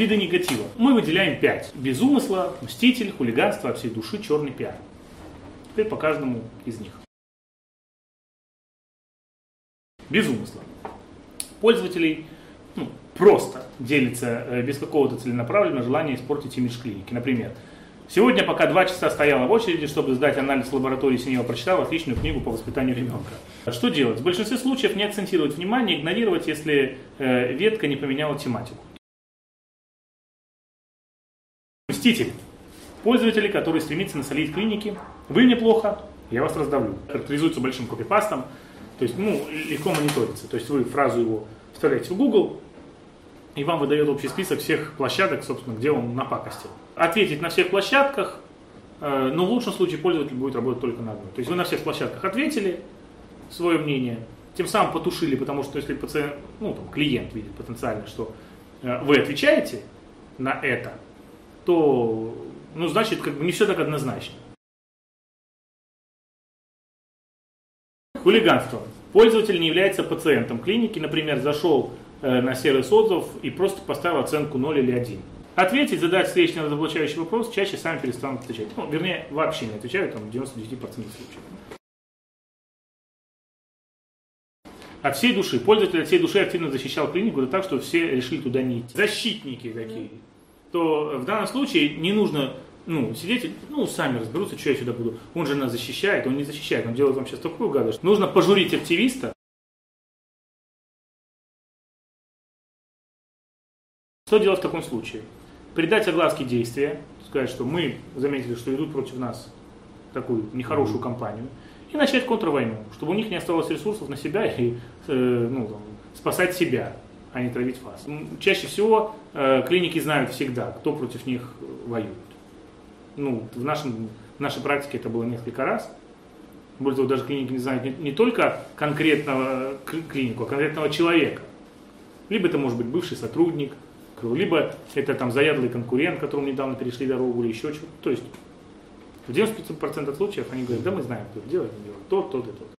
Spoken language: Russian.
виды негатива. Мы выделяем 5. Без умысла, мститель, хулиганство, от всей души, черный пиар. Теперь по каждому из них. Без умысла. Пользователей ну, просто делится э, без какого-то целенаправленного желания испортить имидж клиники. Например, Сегодня, пока два часа стояла в очереди, чтобы сдать анализ в лаборатории, синего прочитал отличную книгу по воспитанию ребенка. Что делать? В большинстве случаев не акцентировать внимание, игнорировать, если э, ветка не поменяла тематику. Мститель. Пользователи, которые стремятся насолить клинике. Вы неплохо, я вас раздавлю. Характеризуется большим копипастом, то есть ну, легко мониторится. То есть вы фразу его вставляете в Google, и вам выдает общий список всех площадок, собственно, где он напакостил ответить на всех площадках, э, но в лучшем случае пользователь будет работать только на одной. То есть вы на всех площадках ответили свое мнение, тем самым потушили, потому что если пациент, ну, там, клиент видит потенциально, что э, вы отвечаете на это, то, ну, значит, как бы не все так однозначно. Хулиганство. Пользователь не является пациентом клиники, например, зашел э, на сервис отзывов и просто поставил оценку 0 или 1 ответить, задать встречный разоблачающий вопрос, чаще сами перестанут отвечать. Ну, вернее, вообще не отвечают, там, в 99% случаев. От всей души. Пользователь от всей души активно защищал клинику, да так, что все решили туда не идти. Защитники такие. То в данном случае не нужно ну, сидеть, ну, сами разберутся, что я сюда буду. Он же нас защищает, он не защищает, он делает вам сейчас такую гадость. Нужно пожурить активиста. Что делать в таком случае? придать огласке действия, сказать, что мы заметили, что идут против нас такую нехорошую кампанию, и начать контрвойну, чтобы у них не осталось ресурсов на себя и э, ну, там, спасать себя, а не травить вас. Чаще всего э, клиники знают всегда, кто против них воюет. Ну, в, нашем, в нашей практике это было несколько раз. Более того, даже клиники не знают не, не только конкретного клинику, а конкретного человека. Либо это может быть бывший сотрудник, либо это там заядлый конкурент, которому недавно перешли дорогу, или еще что-то. То есть в 95% случаев они говорят, да мы знаем, кто делает, делает то, то, то, то.